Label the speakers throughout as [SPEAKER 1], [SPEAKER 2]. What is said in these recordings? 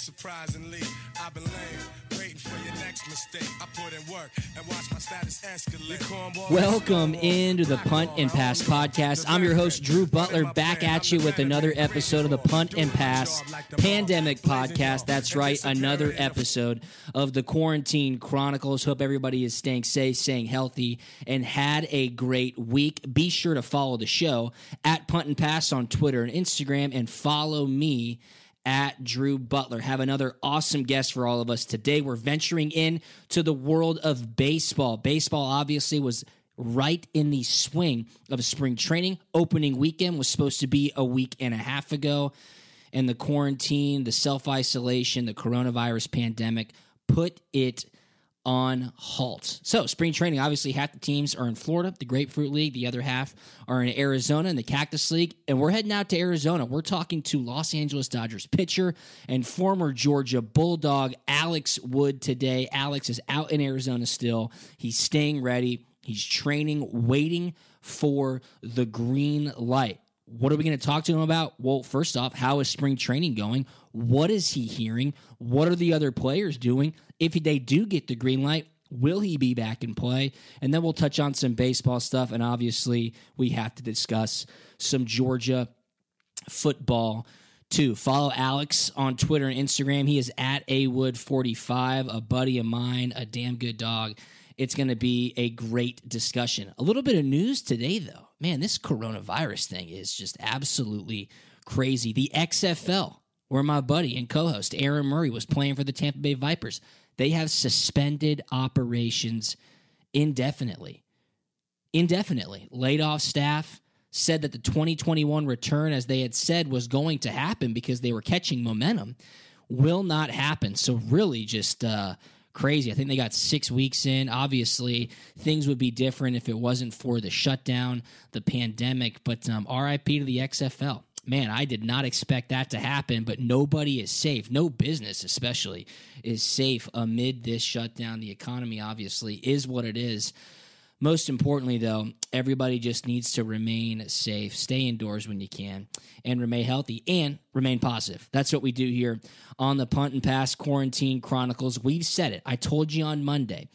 [SPEAKER 1] Surprisingly. I've been laying, waiting for your next mistake. I put in work and watch my status escalate. Cornball-
[SPEAKER 2] Welcome into the Punt and Pass podcast. I'm your host, Drew Butler, back at you with another episode of the Punt and Pass Pandemic Podcast. That's right, another episode of the Quarantine Chronicles. Hope everybody is staying safe, staying healthy, and had a great week. Be sure to follow the show at Punt and Pass on Twitter and Instagram, and follow me at Drew Butler. Have another awesome guest for all of us today. We're venturing in to the world of baseball. Baseball obviously was right in the swing of spring training. Opening weekend was supposed to be a week and a half ago, and the quarantine, the self isolation, the coronavirus pandemic put it on halt. So, spring training, obviously, half the teams are in Florida, the Grapefruit League, the other half are in Arizona in the Cactus League, and we're heading out to Arizona. We're talking to Los Angeles Dodgers pitcher and former Georgia Bulldog Alex Wood today. Alex is out in Arizona still. He's staying ready, he's training, waiting for the green light. What are we going to talk to him about? Well, first off, how is spring training going? What is he hearing? What are the other players doing? If they do get the green light, will he be back in play? And then we'll touch on some baseball stuff. And obviously, we have to discuss some Georgia football too. Follow Alex on Twitter and Instagram. He is at awood45, a buddy of mine, a damn good dog. It's going to be a great discussion. A little bit of news today, though. Man, this coronavirus thing is just absolutely crazy. The XFL, where my buddy and co host Aaron Murray was playing for the Tampa Bay Vipers, they have suspended operations indefinitely. Indefinitely. Laid off staff, said that the 2021 return, as they had said, was going to happen because they were catching momentum, will not happen. So, really, just uh, crazy. I think they got six weeks in. Obviously, things would be different if it wasn't for the shutdown, the pandemic. But um, RIP to the XFL. Man, I did not expect that to happen, but nobody is safe. No business, especially, is safe amid this shutdown. The economy, obviously, is what it is. Most importantly, though, everybody just needs to remain safe, stay indoors when you can, and remain healthy and remain positive. That's what we do here on the Punt and Pass Quarantine Chronicles. We've said it. I told you on Monday.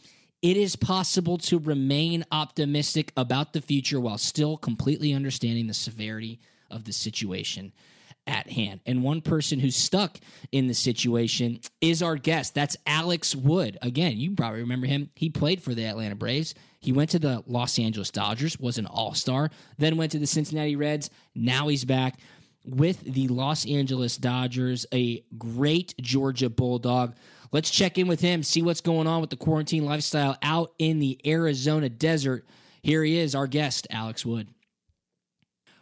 [SPEAKER 2] It is possible to remain optimistic about the future while still completely understanding the severity of the situation at hand. And one person who's stuck in the situation is our guest. That's Alex Wood. Again, you probably remember him. He played for the Atlanta Braves. He went to the Los Angeles Dodgers, was an all star, then went to the Cincinnati Reds. Now he's back with the Los Angeles Dodgers, a great Georgia Bulldog. Let's check in with him, see what's going on with the quarantine lifestyle out in the Arizona desert. Here he is, our guest, Alex Wood.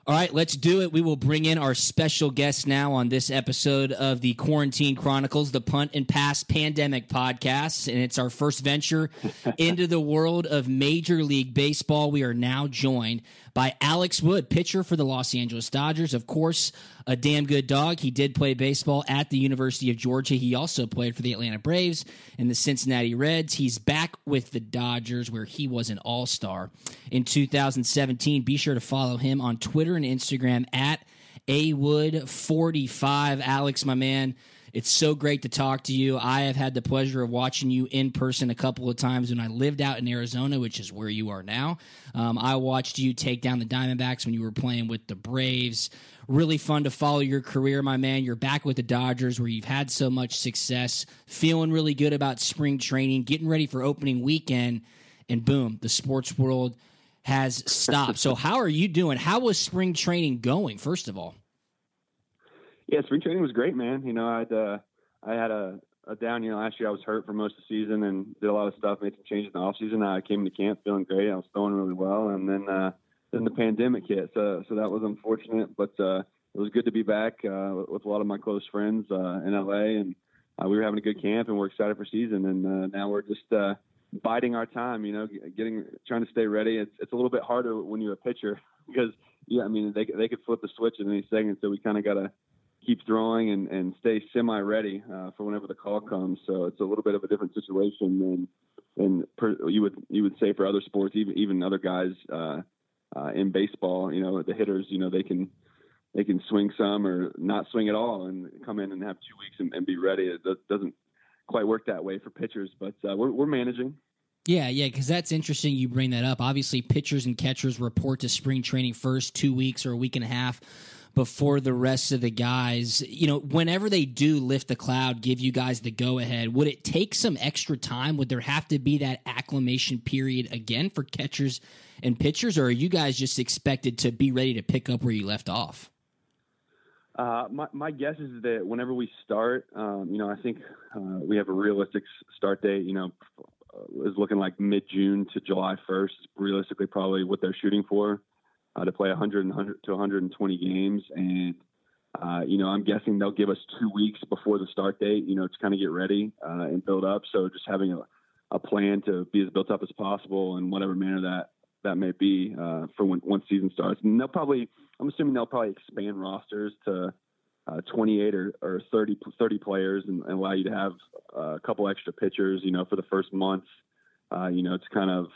[SPEAKER 2] All right, let's do it. We will bring in our special guest now on this episode of the Quarantine Chronicles, the Punt and Pass Pandemic Podcast. And it's our first venture into the world of Major League Baseball. We are now joined by Alex Wood, pitcher for the Los Angeles Dodgers. Of course, a damn good dog. He did play baseball at the University of Georgia. He also played for the Atlanta Braves and the Cincinnati Reds. He's back with the Dodgers, where he was an all star in 2017. Be sure to follow him on Twitter and Instagram at awood45. Alex, my man, It's so great to talk to you. I have had the pleasure of watching you in person a couple of times when I lived out in Arizona, which is where you are now. Um, I watched you take down the Diamondbacks when you were playing with the Braves. Really fun to follow your career, my man. You're back with the Dodgers where you've had so much success, feeling really good about spring training, getting ready for opening weekend, and boom, the sports world has stopped. so, how are you doing? How was spring training going, first of all?
[SPEAKER 3] Yeah, spring training was great, man. You know, I'd uh, I had a, a down year last year. I was hurt for most of the season and did a lot of stuff, made some changes in the off season. I came into camp feeling great. I was throwing really well, and then uh, then the pandemic hit. So so that was unfortunate, but uh, it was good to be back uh, with a lot of my close friends uh, in LA, and uh, we were having a good camp, and we're excited for season. And uh, now we're just uh, biding our time. You know, getting trying to stay ready. It's it's a little bit harder when you're a pitcher because yeah, I mean they they could flip the switch in any second, so we kind of got to keep throwing and, and stay semi ready uh, for whenever the call comes. So it's a little bit of a different situation than than per, you would you would say for other sports, even even other guys uh, uh, in baseball. You know, the hitters, you know, they can they can swing some or not swing at all and come in and have two weeks and, and be ready. It doesn't quite work that way for pitchers, but uh, we're we're managing.
[SPEAKER 2] Yeah, yeah, because that's interesting. You bring that up. Obviously, pitchers and catchers report to spring training first two weeks or a week and a half before the rest of the guys. You know, whenever they do lift the cloud, give you guys the go ahead, would it take some extra time? Would there have to be that acclimation period again for catchers and pitchers, or are you guys just expected to be ready to pick up where you left off?
[SPEAKER 3] Uh, my, my guess is that whenever we start, um, you know, I think uh, we have a realistic start date. You know, is looking like mid June to July 1st. Realistically, probably what they're shooting for uh, to play 100, 100 to 120 games. And, uh, you know, I'm guessing they'll give us two weeks before the start date, you know, to kind of get ready uh, and build up. So just having a, a plan to be as built up as possible in whatever manner that that may be uh, for when once season starts. And they'll probably, I'm assuming they'll probably expand rosters to uh, 28 or, or 30, 30 players and, and allow you to have uh, a couple extra pitchers, you know, for the first month, uh, you know, to kind of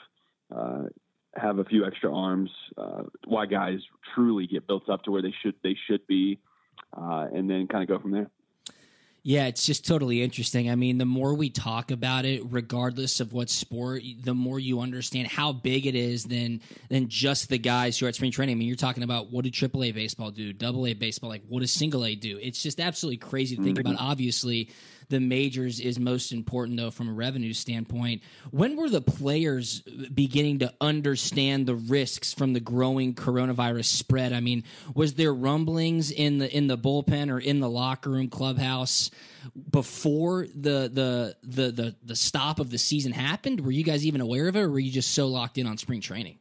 [SPEAKER 3] uh, have a few extra arms, uh, why guys truly get built up to where they should they should be, uh, and then kind of go from there.
[SPEAKER 2] Yeah, it's just totally interesting. I mean, the more we talk about it, regardless of what sport, the more you understand how big it is than than just the guys who are at spring training. I mean, you're talking about what did AAA baseball do, Double A baseball, like what does Single A do? It's just absolutely crazy to think mm-hmm. about. Obviously, the majors is most important though from a revenue standpoint. When were the players beginning to understand the risks from the growing coronavirus spread? I mean, was there rumblings in the in the bullpen or in the locker room clubhouse before the the the the, the stop of the season happened? Were you guys even aware of it or were you just so locked in on spring training?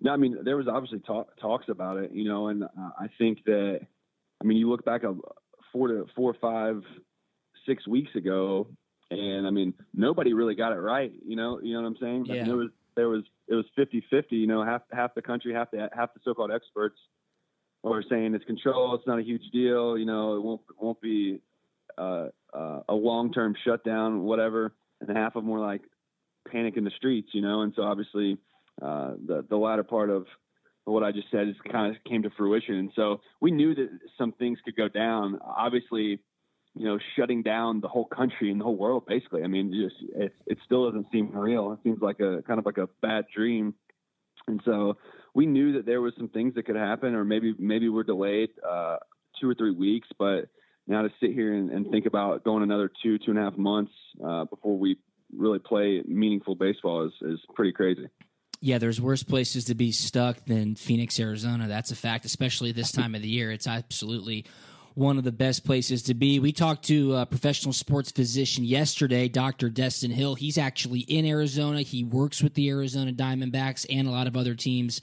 [SPEAKER 3] No, I mean there was obviously talk, talks about it, you know, and uh, I think that I mean you look back at four to four or five six weeks ago, and I mean nobody really got it right. You know, you know what I'm saying?
[SPEAKER 2] Yeah.
[SPEAKER 3] I mean, it was there was it was 50-50. You know, half half the country, half the half the so-called experts were saying it's control. It's not a huge deal. You know, it won't won't be uh, uh, a long-term shutdown, whatever. And half of them were like panic in the streets. You know, and so obviously uh, the the latter part of what I just said is kind of came to fruition. And so we knew that some things could go down. Obviously, you know, shutting down the whole country and the whole world, basically. I mean, just it, it still doesn't seem real. It seems like a kind of like a bad dream. And so we knew that there was some things that could happen, or maybe maybe we're delayed uh, two or three weeks. But now to sit here and, and think about going another two two and a half months uh, before we really play meaningful baseball is is pretty crazy.
[SPEAKER 2] Yeah, there's worse places to be stuck than Phoenix, Arizona. That's a fact, especially this time of the year. It's absolutely one of the best places to be. We talked to a professional sports physician yesterday, Dr. Destin Hill. He's actually in Arizona. He works with the Arizona Diamondbacks and a lot of other teams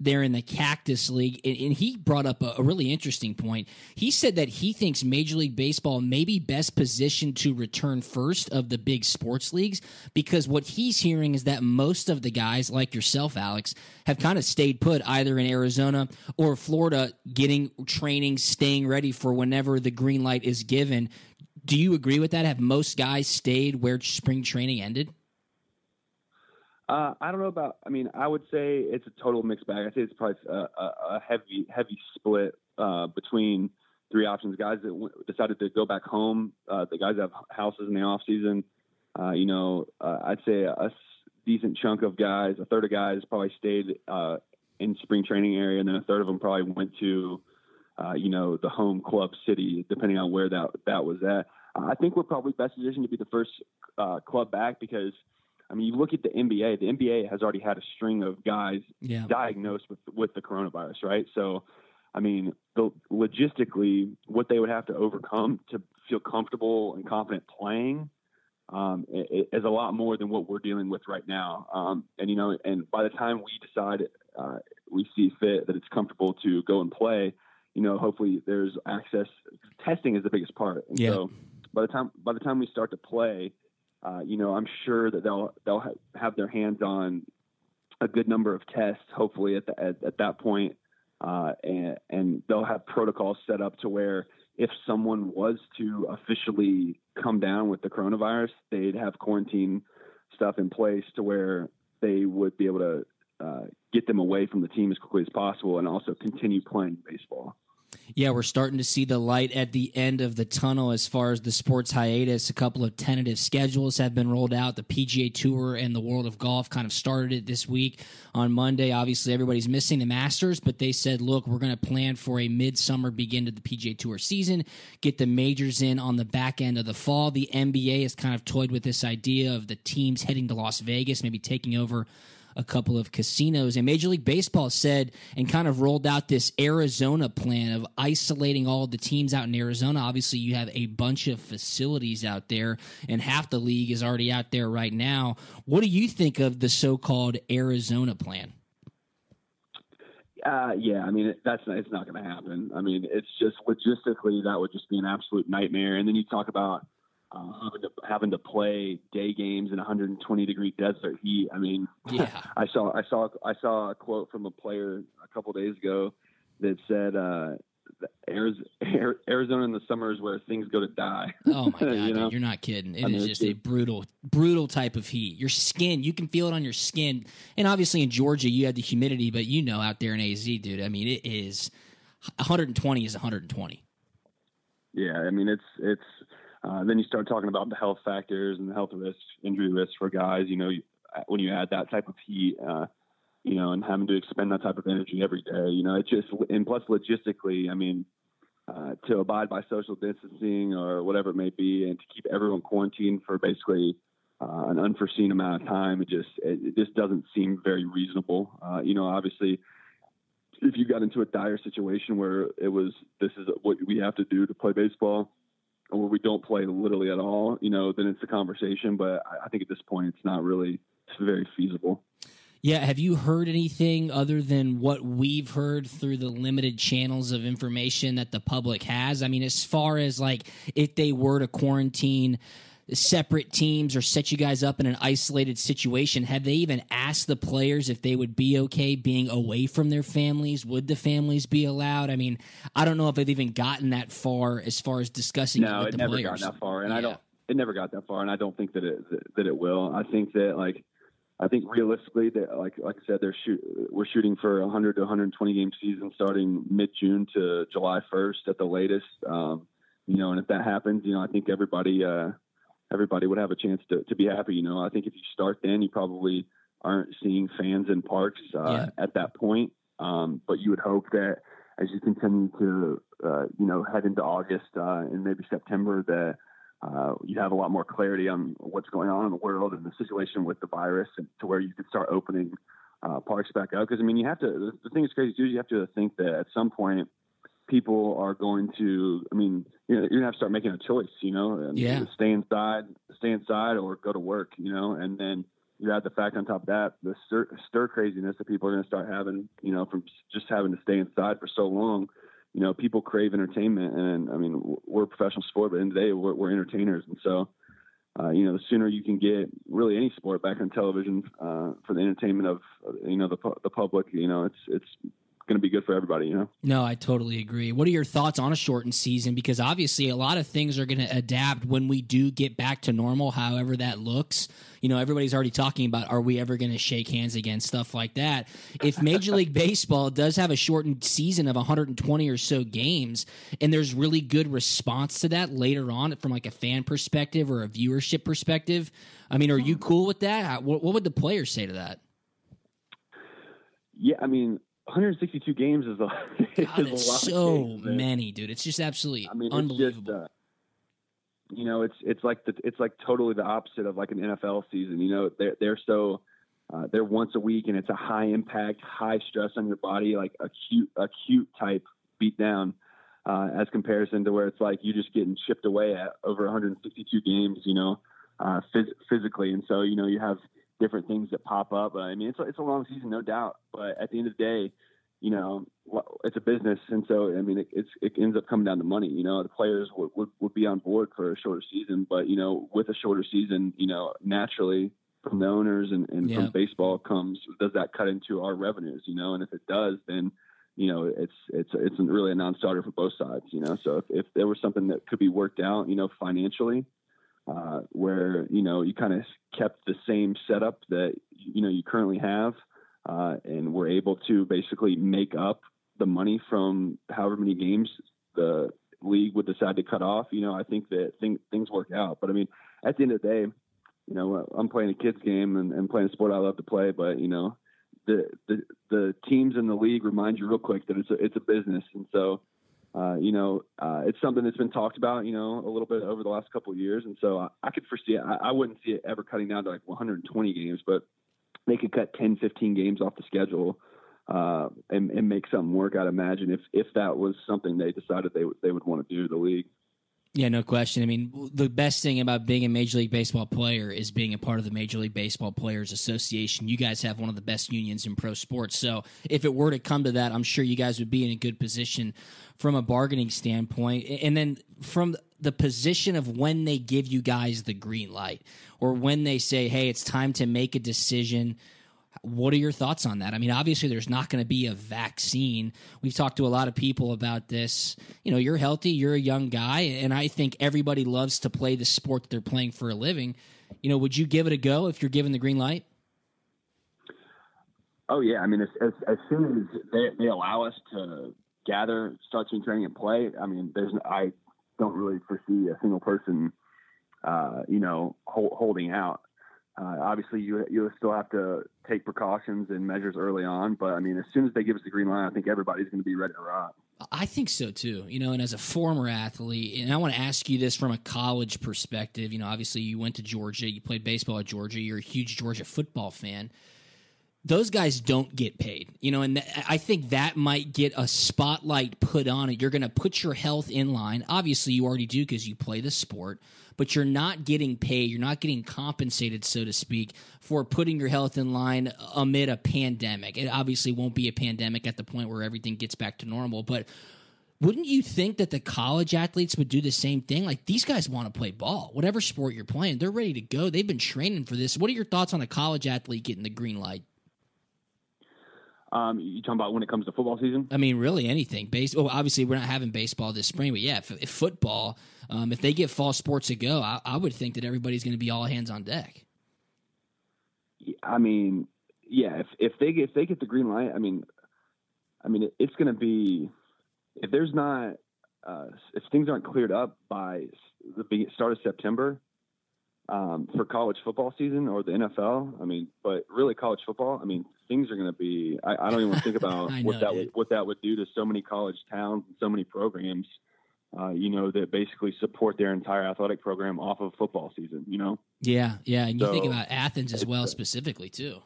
[SPEAKER 2] there in the Cactus League. And, he brought up a, a, really interesting point. He said that he thinks Major League Baseball may be best positioned to return first of the big sports leagues because what he's hearing is that most of the guys, like yourself, Alex, have kind of stayed put either in Arizona or Florida, getting training, staying ready for whenever the green light is given. Do you agree with that? Have most guys stayed where spring training ended?
[SPEAKER 3] Uh, I don't know about. I mean, I would say it's a total mixed bag. I say it's probably a, a, a heavy, heavy split uh, between three options. Guys that w- decided to go back home, uh, the guys that have houses in the off season. Uh, you know, uh, I'd say a s- decent chunk of guys, a third of guys probably stayed uh, in spring training area, and then a third of them probably went to, uh, you know, the home club city, depending on where that that was at. Uh, I think we're probably best positioned to be the first uh, club back because, I mean, you look at the NBA. The NBA has already had a string of guys
[SPEAKER 2] Yeah.
[SPEAKER 3] diagnosed with with the coronavirus, right? So, I mean, the, logistically, what they would have to overcome to feel comfortable and confident playing um, is a lot more than what we're dealing with right now. Um, and you know, and by the time we decide uh, we see fit that it's comfortable to go and play, you know, hopefully there's access. Testing is the biggest part. And
[SPEAKER 2] Yeah.
[SPEAKER 3] So by the time by the time we start to play, uh, you know, I'm sure that they'll they'll ha- have their hands on a good number of tests. Hopefully at the, at, at that point, uh, and and they'll have protocols set up to where if someone was to officially come down with the coronavirus, they'd have quarantine stuff in place to where they would be able to uh, get them away from the team as quickly as possible and also continue playing baseball.
[SPEAKER 2] Yeah, we're starting to see the light at the end of the tunnel as far as the sports hiatus. A couple of tentative schedules have been rolled out. The PGA Tour and the World of Golf kind of started it this week on Monday. Obviously, everybody's missing the Masters, but they said, look, we're going to plan for a midsummer begin to the PGA Tour season, get the majors in on the back end of the fall. The NBA has kind of toyed with this idea of the teams heading to Las Vegas, maybe taking over a couple of casinos. And Major League Baseball said and kind of rolled out this Arizona plan of isolating all the teams out in Arizona. Obviously, you have a bunch of facilities out there, and half the league is already out there right now. What do you think of the so called Arizona plan?
[SPEAKER 3] Uh, yeah, I mean that's not, it's not going to happen. I mean, it's just logistically that would just be an absolute nightmare. And then you talk about uh, having to play day games in 120 degree desert heat. I mean,
[SPEAKER 2] Yeah.
[SPEAKER 3] I saw I saw I saw a quote from a player a couple days ago that said uh, Arizona in the summer is where things go to die.
[SPEAKER 2] Oh my god,
[SPEAKER 3] You know?
[SPEAKER 2] dude, you're not kidding. It is
[SPEAKER 3] I mean, it's
[SPEAKER 2] just a brutal, brutal type of heat. Your skin, you can feel it on your skin. And obviously in Georgia, you had the humidity, but you know out there in AZ, dude. I mean, it is 120 is 120.
[SPEAKER 3] Yeah, I mean it's it's. Uh, then you start talking about the health factors and the health risks, injury risks for guys. You know, when you add that type of heat, uh, you know, and having to expend that type of energy every day, you know, it just and plus logistically, I mean, uh, to abide by social distancing or whatever it may be, and to keep everyone quarantined for basically uh, an unforeseen amount of time, it just it, it just doesn't seem very reasonable. Uh, you know, obviously, if you got into a dire situation where it was this is what we have to do to play baseball, or we don't play literally at all, you know, then it's a conversation. But I, I think at this point, it's not really it's very feasible.
[SPEAKER 2] Yeah, have you heard anything other than what we've heard through the limited channels of information that the public has? I mean, as far as like if they were to quarantine separate teams or set you guys up in an isolated situation, have they even asked the players if they would be okay being away from their families? Would the families be allowed? I mean, I don't know if they've even gotten that far as far as discussing it
[SPEAKER 3] No,
[SPEAKER 2] with
[SPEAKER 3] it
[SPEAKER 2] the
[SPEAKER 3] never
[SPEAKER 2] players.
[SPEAKER 3] got that far, and I don't. It never got that far, and I don't think that it that it will. I think that like. I think realistically, that like like I said, they're shoot, we're shooting for a 100 to 120 game season starting mid June to July 1st at the latest. Um, you know, and if that happens, you know, I think everybody uh, everybody would have a chance to, to be happy. You know, I think if you start then, you probably aren't seeing fans in parks uh,
[SPEAKER 2] Yeah.
[SPEAKER 3] at that point. Um, but you would hope that as you continue to, uh, you know, head into August uh, and maybe September, that uh, you have a lot more clarity on what's going on in the world and the situation with the virus, and to where you could start opening uh, parks back up. Because I mean, you have to. The, the thing that's crazy too, is you have to think that at some point people are going to. I mean, you know, you're gonna have to start making a choice. You know, and
[SPEAKER 2] Yeah.
[SPEAKER 3] stay inside, stay inside, or go to work. You know, and then you add the fact on top of that, the stir, stir craziness that people are going to start having. You know, from just having to stay inside for so long. You know, people crave entertainment, and I mean, we're a professional sport, but in the day, we're, we're entertainers, and so uh, you know, the sooner you can get really any sport back on television uh, for the entertainment of you know the the public, you know, it's it's going to be good for everybody. You know.
[SPEAKER 2] No, I totally agree. What are your thoughts on a shortened season? Because obviously, a lot of things are going to adapt when we do get back to normal, however that looks. You know, everybody's already talking about are we ever going to shake hands again, stuff like that. If Major League Baseball does have a shortened season of 120 or so games, and there's really good response to that later on from like a fan perspective or a viewership perspective, I mean, are you cool with that? What, what would the players say to that?
[SPEAKER 3] Yeah, I mean, 162 games is a,
[SPEAKER 2] God,
[SPEAKER 3] is a lot
[SPEAKER 2] so
[SPEAKER 3] of games,
[SPEAKER 2] many, dude. It's just absolutely
[SPEAKER 3] I mean,
[SPEAKER 2] unbelievable.
[SPEAKER 3] Just, uh, you know, it's it's like the it's like totally the opposite of like an NFL season. You know, they're they're so uh, they're once a week and it's a high impact, high stress on your body, like acute acute type beat down. Uh, as comparison to where it's like you're just getting chipped away at over 162 games, you know, uh, phys- physically, and so you know you have different things that pop up. I mean, it's a, it's a long season, no doubt, but at the end of the day, you know, it's a business, and so I mean, it, it's it ends up coming down to money. You know, the players would, would would be on board for a shorter season, but you know, with a shorter season, you know, naturally from the owners and, and
[SPEAKER 2] Yeah.
[SPEAKER 3] from baseball comes does that cut into our revenues? You know, and if it does, then you know, it's it's it's really a non-starter for both sides. You know, so if, if there was something that could be worked out, you know, financially, uh, where you know you kind of kept the same setup that you know you currently have, uh, and we're able to basically make up the money from however many games the league would decide to cut off. You know, I think that thing, things work out. But I mean, at the end of the day, you know, I'm playing a kids game and, and playing a sport I love to play, but you know, the, the the teams in the league remind you real quick that it's a it's a business, and so uh, you know uh, it's something that's been talked about, you know, a little bit over the last couple of years, and so I, I could foresee it. I, I wouldn't see it ever cutting down to like 120 games, but they could cut 10, 15 games off the schedule uh, and, and make something work. I'd imagine if if that was something they decided they would they would want to do the league.
[SPEAKER 2] Yeah, no question. I mean, the best thing about being a Major League Baseball player is being a part of the Major League Baseball Players Association. You guys have one of the best unions in pro sports. So, if it were to come to that, I'm sure you guys would be in a good position from a bargaining standpoint. And then from the position of when they give you guys the green light or when they say, hey, it's time to make a decision. What are your thoughts on that? I mean, obviously, there's not going to be a vaccine. We've talked to a lot of people about this. You know, you're healthy, you're a young guy, and I think everybody loves to play the sport that they're playing for a living. You know, would you give it a go if you're given the green light?
[SPEAKER 3] Oh yeah, I mean, as as, as soon as they, they allow us to gather, start training, and play, I mean, there's I don't really foresee a single person, uh, you know, hol- holding out. Uh, obviously, you you still have to take precautions and measures early on, but I mean, as soon as they give us the green light, I think everybody's going to be ready to rock.
[SPEAKER 2] I think so too. You know, and as a former athlete, and I want to ask you this from a college perspective. You know, obviously you went to Georgia, you played baseball at Georgia, you're a huge Georgia football fan. Those guys don't get paid, you know, and th- I think that might get a spotlight put on it. You're going to put your health in line. Obviously, you already do because you play the sport, but you're not getting paid. You're not getting compensated, so to speak, for putting your health in line amid a pandemic. It obviously won't be a pandemic at the point where everything gets back to normal, but wouldn't you think that the college athletes would do the same thing? Like these guys want to play ball, whatever sport you're playing, they're ready to go. They've been training for this. What are your thoughts on a college athlete getting the green light?
[SPEAKER 3] Um, you talking about when it comes to football season?
[SPEAKER 2] I mean, really anything. Base. Well, obviously we're not having baseball this spring, but yeah, if, if football, um, if they get fall sports to go, I, I would think that everybody's going to be all hands on deck.
[SPEAKER 3] I mean, yeah, if if they get if they get the green light, I mean, I mean, it, it's going to be if there's not uh, if things aren't cleared up by the start of September um, for college football season or the NFL. I mean, but really college football. I mean, things are going to be. I, I don't even think about
[SPEAKER 2] I
[SPEAKER 3] what that
[SPEAKER 2] dude.
[SPEAKER 3] would what that would do to so many college towns and so many programs. Uh, you know that basically support their entire athletic program off of football season. You know.
[SPEAKER 2] Yeah, yeah, and you think about Athens as well specifically too.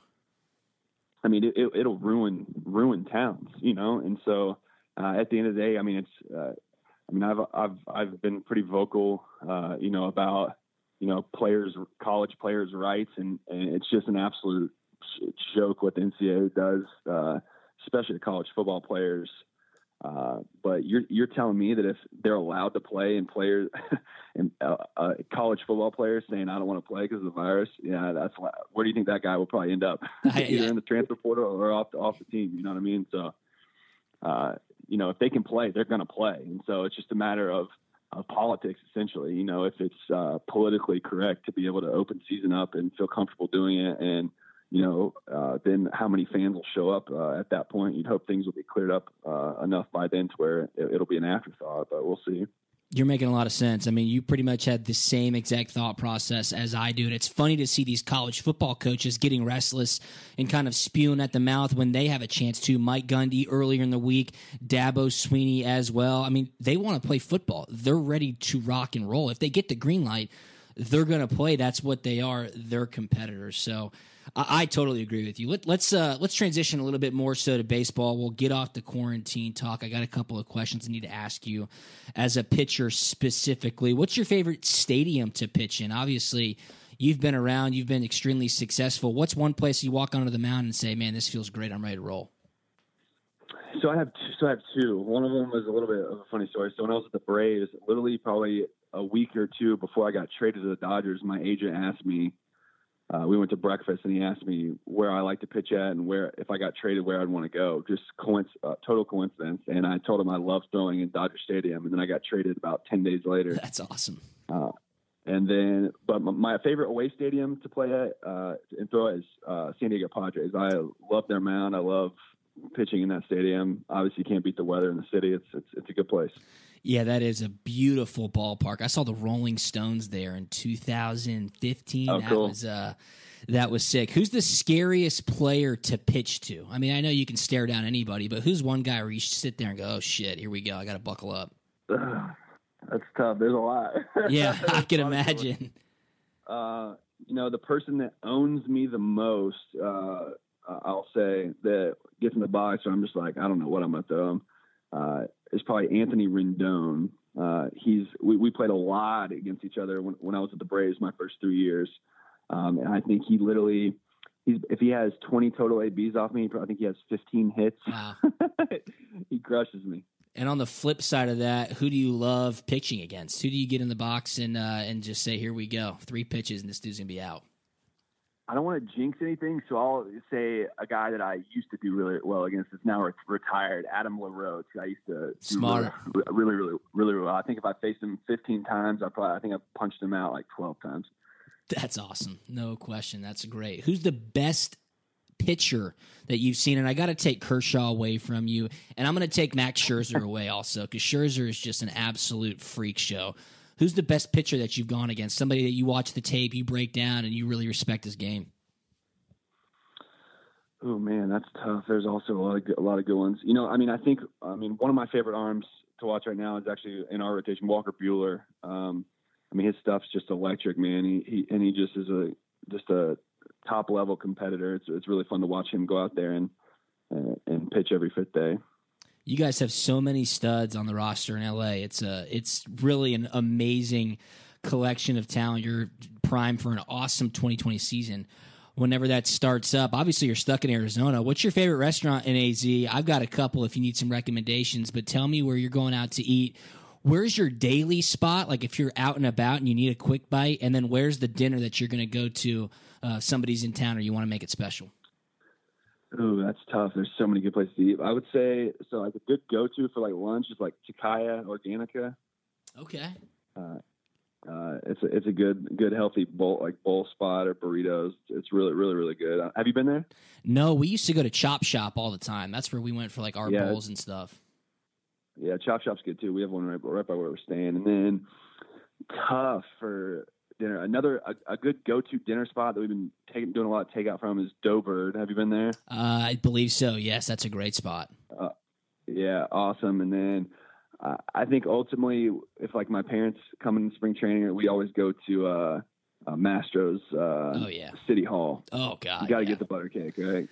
[SPEAKER 3] I mean, it, it, it'll ruin ruin towns, you know. And so, uh, at the end of the day, I mean, it's. Uh, I mean, I've I've I've been pretty vocal, uh, you know, about you know players, college players' rights, and, and it's just an absolute sh- joke what the NCAA does, uh, especially to college football players. Uh, but you're you're telling me that if they're allowed to play and players and uh, uh, college football players saying I don't want to play because of the virus, yeah, that's where do you think that guy will probably end up? Either in the transfer portal or off the, off the team. You know what I mean? So uh, you know, if they can play, they're going to play. And so it's just a matter of, of politics, essentially. You know, if it's uh, politically correct to be able to open season up and feel comfortable doing it, and you know, uh, then how many fans will show up uh, at that point? You'd hope things will be cleared up uh, enough by then to where it, it'll be an afterthought, but we'll see.
[SPEAKER 2] You're making a lot of sense. I mean, you pretty much had the same exact thought process as I do. And it's funny to see these college football coaches getting restless and kind of spewing at the mouth when they have a chance to. Mike Gundy earlier in the week, Dabo Swinney as well. I mean, they want to play football. They're ready to rock and roll. If they get the green light, they're going to play. That's what they are. They're competitors. So I, I totally agree with you. Let, let's uh, let's transition a little bit more so to baseball. We'll get off the quarantine talk. I got a couple of questions I need to ask you as a pitcher specifically. What's your favorite stadium to pitch in? Obviously. You've been around. You've been extremely successful. What's one place you walk onto the mound and say, "Man, this feels great. I'm ready to roll."
[SPEAKER 3] So I have two, so I have two. One of them was a little bit of a funny story. So when I was at the Braves, literally probably a week or two before I got traded to the Dodgers, my agent asked me. Uh, we went to breakfast and he asked me where I like to pitch at and where if I got traded where I'd want to go. Just coinc- uh, total coincidence. And I told him I love throwing in Dodger Stadium, and then I got traded about ten days later.
[SPEAKER 2] That's awesome.
[SPEAKER 3] Uh, and then, but my favorite away stadium to play at uh, and throw at is uh, San Diego Padres. I love their mound. I love pitching in that stadium. Obviously, you can't beat the weather in the city. It's it's it's a good place.
[SPEAKER 2] Yeah, that is a beautiful ballpark. I saw the Rolling Stones there in 2015.
[SPEAKER 3] Oh,
[SPEAKER 2] that
[SPEAKER 3] cool.
[SPEAKER 2] was uh that was sick. Who's the scariest player to pitch to? I mean, I know you can stare down anybody, but who's one guy where you sit there and go, "Oh shit, here we go. I got to buckle up."
[SPEAKER 3] That's tough. There's a lot.
[SPEAKER 2] Yeah, I can
[SPEAKER 3] A lot of good ones.
[SPEAKER 2] imagine.
[SPEAKER 3] uh, you know, the person that owns me the most, uh, uh, I'll say that gets in the box. So I'm just like, I don't know what I'm going to throw him. Uh, is probably Anthony Rendon. Uh, he's we, we played a lot against each other when, when I was at the Braves my first three years, um, and I think he literally, he's if he has 20 total ABs off me, I think he has 15 hits.
[SPEAKER 2] Wow.
[SPEAKER 3] he crushes me.
[SPEAKER 2] And on the flip side of that, who do you love pitching against? Who do you get in the box and uh, and just say, "Here we go, three pitches, and this dude's gonna be out."
[SPEAKER 3] I don't want to jinx anything, so I'll say a guy that I used to do really well against is now retired, Adam LaRoche. I used to
[SPEAKER 2] Smart.
[SPEAKER 3] really, really, really, really well. I think if I faced him 15 times, I probably I think I punched him out like 12 times.
[SPEAKER 2] That's awesome. No question. That's great. Who's the best pitcher that you've seen? And I got to take Kershaw away from you, and I'm going to take Max Scherzer away also because Scherzer is just an absolute freak show. Who's the best pitcher that you've gone against? Somebody that you watch the tape, you break down, and you really respect his game.
[SPEAKER 3] Oh man, that's tough. There's also a lot of good, a lot of good ones. You know, I mean, I think I mean one of my favorite arms to watch right now is actually in our rotation, Walker Buehler. Um, I mean, his stuff's just electric, man. He, he and he just is a just a top level competitor. It's it's really fun to watch him go out there and and pitch every fifth day.
[SPEAKER 2] You guys have so many studs on the roster in LA. It's a it's really an amazing collection of talent. You're primed for an awesome 2020 season. Whenever that starts up, obviously you're stuck in Arizona. What's your favorite restaurant in AZ? I've got a couple if you need some recommendations, but tell me where you're going out to eat. Where's your daily spot? Like if you're out and about and you need a quick bite, and then where's the dinner that you're going to go to? Uh, somebody's in town or you want to make it special.
[SPEAKER 3] Ooh, that's tough. There's so many good places to eat. I would say so. Like a good go to for like lunch is like Tocaya Organica.
[SPEAKER 2] Okay.
[SPEAKER 3] Uh, uh, it's a, it's a good good healthy bowl like bowl spot or burritos. It's really really really good. Uh, have you been there?
[SPEAKER 2] No, we used to go to Chop Shop all the time. That's where we went for like our
[SPEAKER 3] Yeah.
[SPEAKER 2] bowls and stuff.
[SPEAKER 3] Yeah, Chop Shop's good too. We have one right, right by where we're staying. And then tough for dinner. Another a, a good go to dinner spot that we've been taking doing a lot of takeout from is Doughbird. Have you been there?
[SPEAKER 2] Uh, I believe so. Yes, that's a great spot.
[SPEAKER 3] Yeah, awesome. And then uh, I think ultimately, if like my parents come in spring training, we always go to uh, Mastro's uh,
[SPEAKER 2] Oh yeah.
[SPEAKER 3] City Hall.
[SPEAKER 2] Oh god.
[SPEAKER 3] You got to
[SPEAKER 2] yeah.
[SPEAKER 3] get the butter cake, right?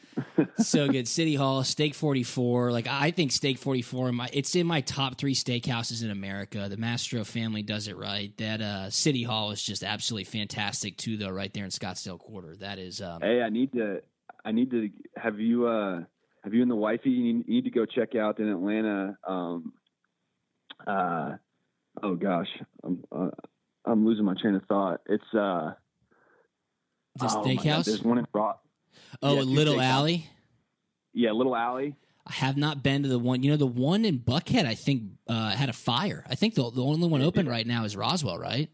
[SPEAKER 2] so good. City Hall, Steak 44. Like I think Steak 44 my it's in my top 3 steakhouses in America. The Mastro family does it right. That uh City Hall is just absolutely fantastic too though right there in Scottsdale Quarter. That is um
[SPEAKER 3] Hey, I need to. I need to. Have you? uh Have you and the wifey? You need, you need to go check out in Atlanta. Um. Uh. Oh gosh, I'm. Uh, I'm losing my train of thought. It's uh.
[SPEAKER 2] the
[SPEAKER 3] oh
[SPEAKER 2] steakhouse.
[SPEAKER 3] There's one in Broad.
[SPEAKER 2] oh,
[SPEAKER 3] yeah,
[SPEAKER 2] Little. Alley.
[SPEAKER 3] Yeah, Little Alley.
[SPEAKER 2] I Have not been to the one. You know, the one in Buckhead, I think, uh, had a fire. I think the the only one open right now is Roswell, right?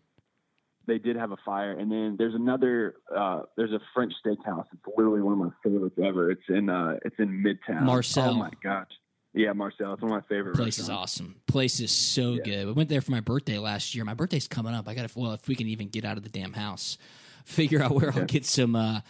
[SPEAKER 3] They did have a fire, and then there's another. Uh, there's a French steakhouse. It's literally one of my favorites ever. It's in uh, it's in Midtown.
[SPEAKER 2] Marcel.
[SPEAKER 3] Oh my gosh. Yeah, Marcel. It's one of my favorite.
[SPEAKER 2] Place is awesome. Place is so
[SPEAKER 3] Yeah.
[SPEAKER 2] good. We went there for my birthday last year. My birthday's coming up. I got to well, if we can even get out of the damn house, figure out where I'll get some uh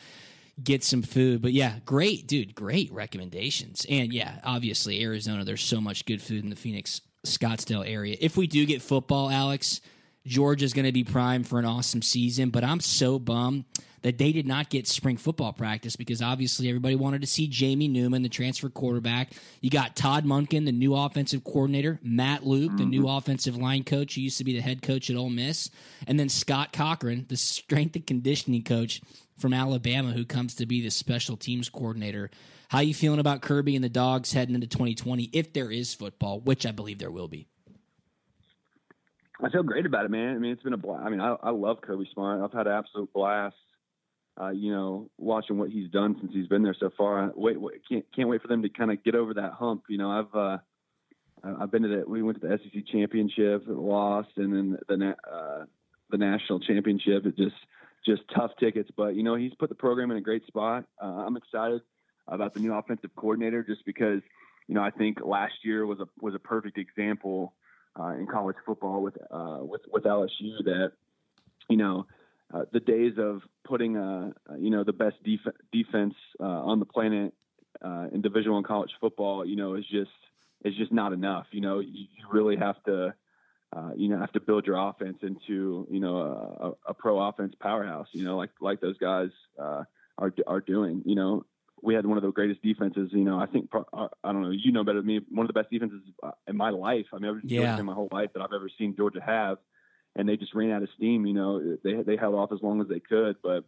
[SPEAKER 2] get some food. But yeah, great, dude. Great recommendations. And yeah, obviously Arizona. There's so much good food in the Phoenix Scottsdale area. If we do get football, Alex, Georgia's going to be primed for an awesome season. But I'm so bummed that they did not get spring football practice because obviously everybody wanted to see Jamie Newman, the transfer quarterback. You got Todd Monken, the new offensive coordinator, Matt Luke, the new mm-hmm. offensive line coach, who used to be the head coach at Ole Miss, and then Scott Cochran, the strength and conditioning coach from Alabama, who comes to be the special teams coordinator. How you feeling about Kirby and the Dogs heading into 2020 if there is football, which I believe there will be?
[SPEAKER 3] I feel great about it, man. I mean, it's been a blast. I mean, I, I love Kirby Smart. I've had an absolute blast. Uh, you know, watching what he's done since he's been there so far. I wait, wait can't can't wait for them to kind of get over that hump. You know, I've uh, I've been to the we went to the SEC championship, and lost, and then the uh, the national championship. It just just tough tickets, but you know he's put the program in a great spot. Uh, I'm excited about the new offensive coordinator just because you know I think last year was a was a perfect example uh, in college football with uh, with with LSU that you know uh, the days of putting uh, uh, you know the best def- defense uh, on the planet uh, in Division One college football you know is just is just not enough. You know you, you really have to uh, you know have to build your offense into you know a, a, a pro offense powerhouse. You know like like those guys uh, are are doing. You know we had one of the greatest defenses. You know, I think pro- I don't know. You know better than me. One of the best defenses in my life. I mean, I've
[SPEAKER 2] Yeah.
[SPEAKER 3] Georgia my whole life that I've ever seen Georgia have, and they just ran out of steam. You know, they they held off as long as they could, but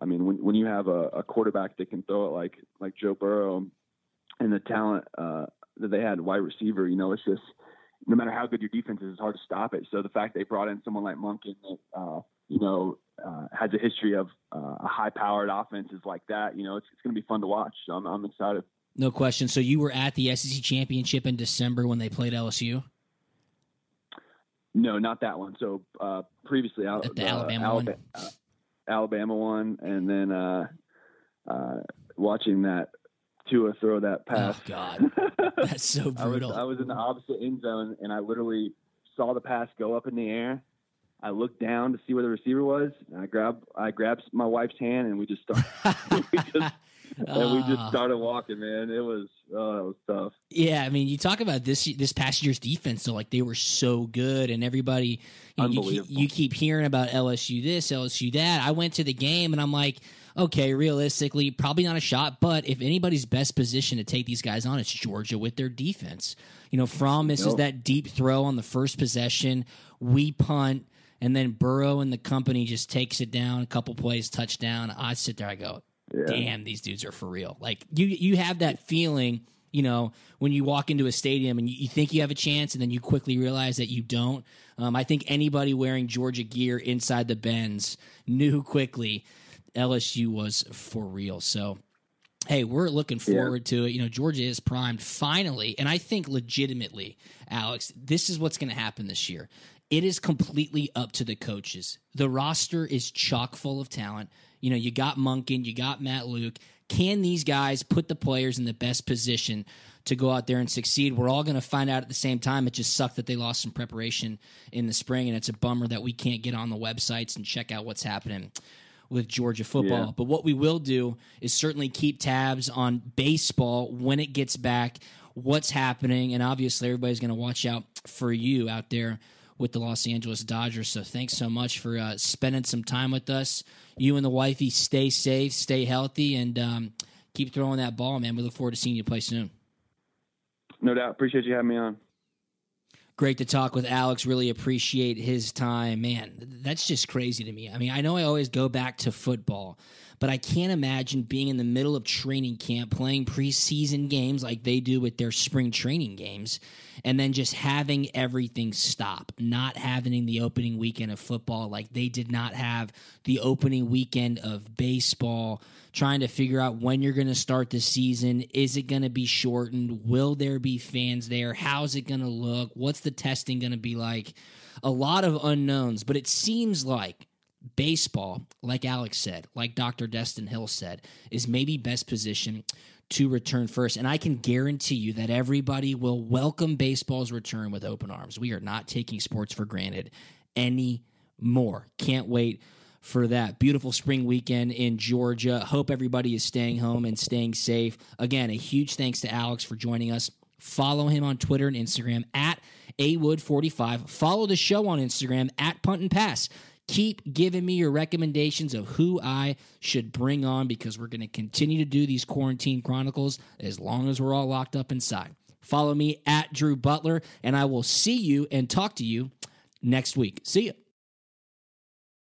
[SPEAKER 3] I mean, when when you have a, a quarterback that can throw it like like Joe Burrow, and the talent uh, that they had wide receiver, you know, it's just no matter how good your defense is, it's hard to stop it. So the fact they brought in someone like Monken that uh, you know uh, has a history of uh, high-powered offenses like that, you know, it's, it's going to be fun to watch. So I'm, I'm excited.
[SPEAKER 2] No question. So you were at the SEC championship in December when they played LSU.
[SPEAKER 3] No, not that one. So uh, previously, Al-
[SPEAKER 2] the Alabama one?
[SPEAKER 3] uh, Alabama one, and then uh, uh, watching that Tua throw that pass.
[SPEAKER 2] Oh God, that's so
[SPEAKER 3] I was,
[SPEAKER 2] brutal.
[SPEAKER 3] I was in the opposite end zone, and I literally saw the pass go up in the air. I looked down to see where the receiver was. And I grabbed I grabbed my wife's hand, and we just started. we just, and we just
[SPEAKER 2] Ah.
[SPEAKER 3] started walking. Man, it was oh, it was tough.
[SPEAKER 2] Yeah, I mean, you talk about this this past year's defense, though, like they were so good, and everybody, you, know, you, keep, you keep hearing about LSU this, LSU that. I went to the game, and I'm like, okay, realistically, probably not a shot, but if anybody's best position to take these guys on, it's Georgia with their defense. You know, Fromm misses
[SPEAKER 3] Yep.
[SPEAKER 2] that deep throw on the first possession, we punt, and then Burrow and the company just takes it down, a couple plays, touchdown. I sit there, I go,
[SPEAKER 3] Yeah.
[SPEAKER 2] damn, these dudes are for real. Like you, you have that feeling, you know, when you walk into a stadium and you, you think you have a chance, and then you quickly realize that you don't. Um, I think anybody wearing Georgia gear inside the Benz knew quickly LSU was for real. So. Hey, we're looking forward to it. You know, Georgia is primed finally, and I think legitimately, Alex, this is what's going to happen this year. It is completely up to the coaches. The roster is chock full of talent. You know, you got Monken, you got Matt Luke. Can these guys put the players in the best position to go out there and succeed? We're all going to find out at the same time. It just sucked that they lost some preparation in the spring, and it's a bummer that we can't get on the websites and check out what's happening with Georgia football.
[SPEAKER 3] Yeah.
[SPEAKER 2] But what we will do is certainly keep tabs on baseball when it gets back, what's happening, and obviously everybody's going to watch out for you out there with the Los Angeles Dodgers. So thanks so much for uh, spending some time with us. You and the wifey stay safe, stay healthy, and um, keep throwing that ball, man. We look forward to seeing you play soon.
[SPEAKER 3] No doubt. Appreciate you having me on.
[SPEAKER 2] Great to talk with Alex. Really appreciate his time. Man, that's just crazy to me. I mean, I know I always go back to football, but I can't imagine being in the middle of training camp playing preseason games like they do with their spring training games and then just having everything stop, not having the opening weekend of football like they did not have the opening weekend of baseball, trying to figure out when you're going to start the season. Is it going to be shortened? Will there be fans there? How's it going to look? What's the testing going to be like? A lot of unknowns, but it seems like baseball, like Alex said, like Dr. Destin Hill said, is maybe best positioned to return first. And I can guarantee you that everybody will welcome baseball's return with open arms. We are not taking sports for granted anymore. Can't wait for that beautiful spring weekend in Georgia. Hope everybody is staying home and staying safe. Again, a huge thanks to Alex for joining us. Follow him on Twitter and Instagram at awood45. Follow the show on Instagram at punt and pass keep giving me your recommendations of who I should bring on because we're going to continue to do these quarantine chronicles as long as we're all locked up inside. Follow me at Drew Butler, and I will see you and talk to you next week. See you.